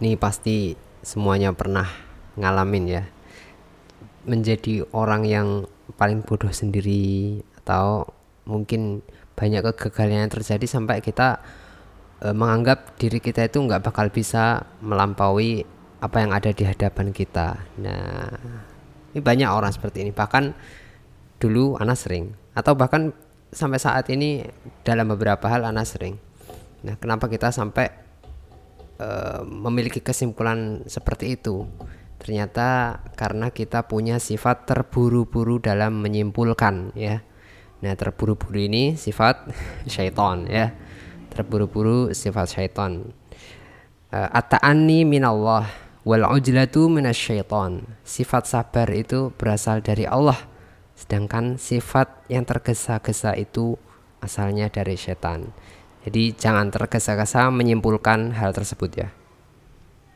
Ini pasti semuanya pernah ngalamin ya. Menjadi orang yang paling bodoh sendiri atau mungkin banyak kegagalan yang terjadi sampai kita e, menganggap diri kita itu nggak bakal bisa melampaui apa yang ada di hadapan kita. Nah, ini banyak orang seperti ini. Bahkan dulu anak sering atau bahkan sampai saat ini dalam beberapa hal anak sering. Nah, kenapa kita sampai uh, memiliki kesimpulan seperti itu? Ternyata karena kita punya sifat terburu-buru dalam menyimpulkan ya. Nah, terburu-buru ini sifat syaitan ya. Terburu-buru sifat syaitan. Uh, At-ta'anni minallah wal ujlatu minasyaitan. Sifat sabar itu berasal dari Allah. Sedangkan sifat yang tergesa-gesa itu asalnya dari setan. Jadi jangan tergesa-gesa menyimpulkan hal tersebut ya.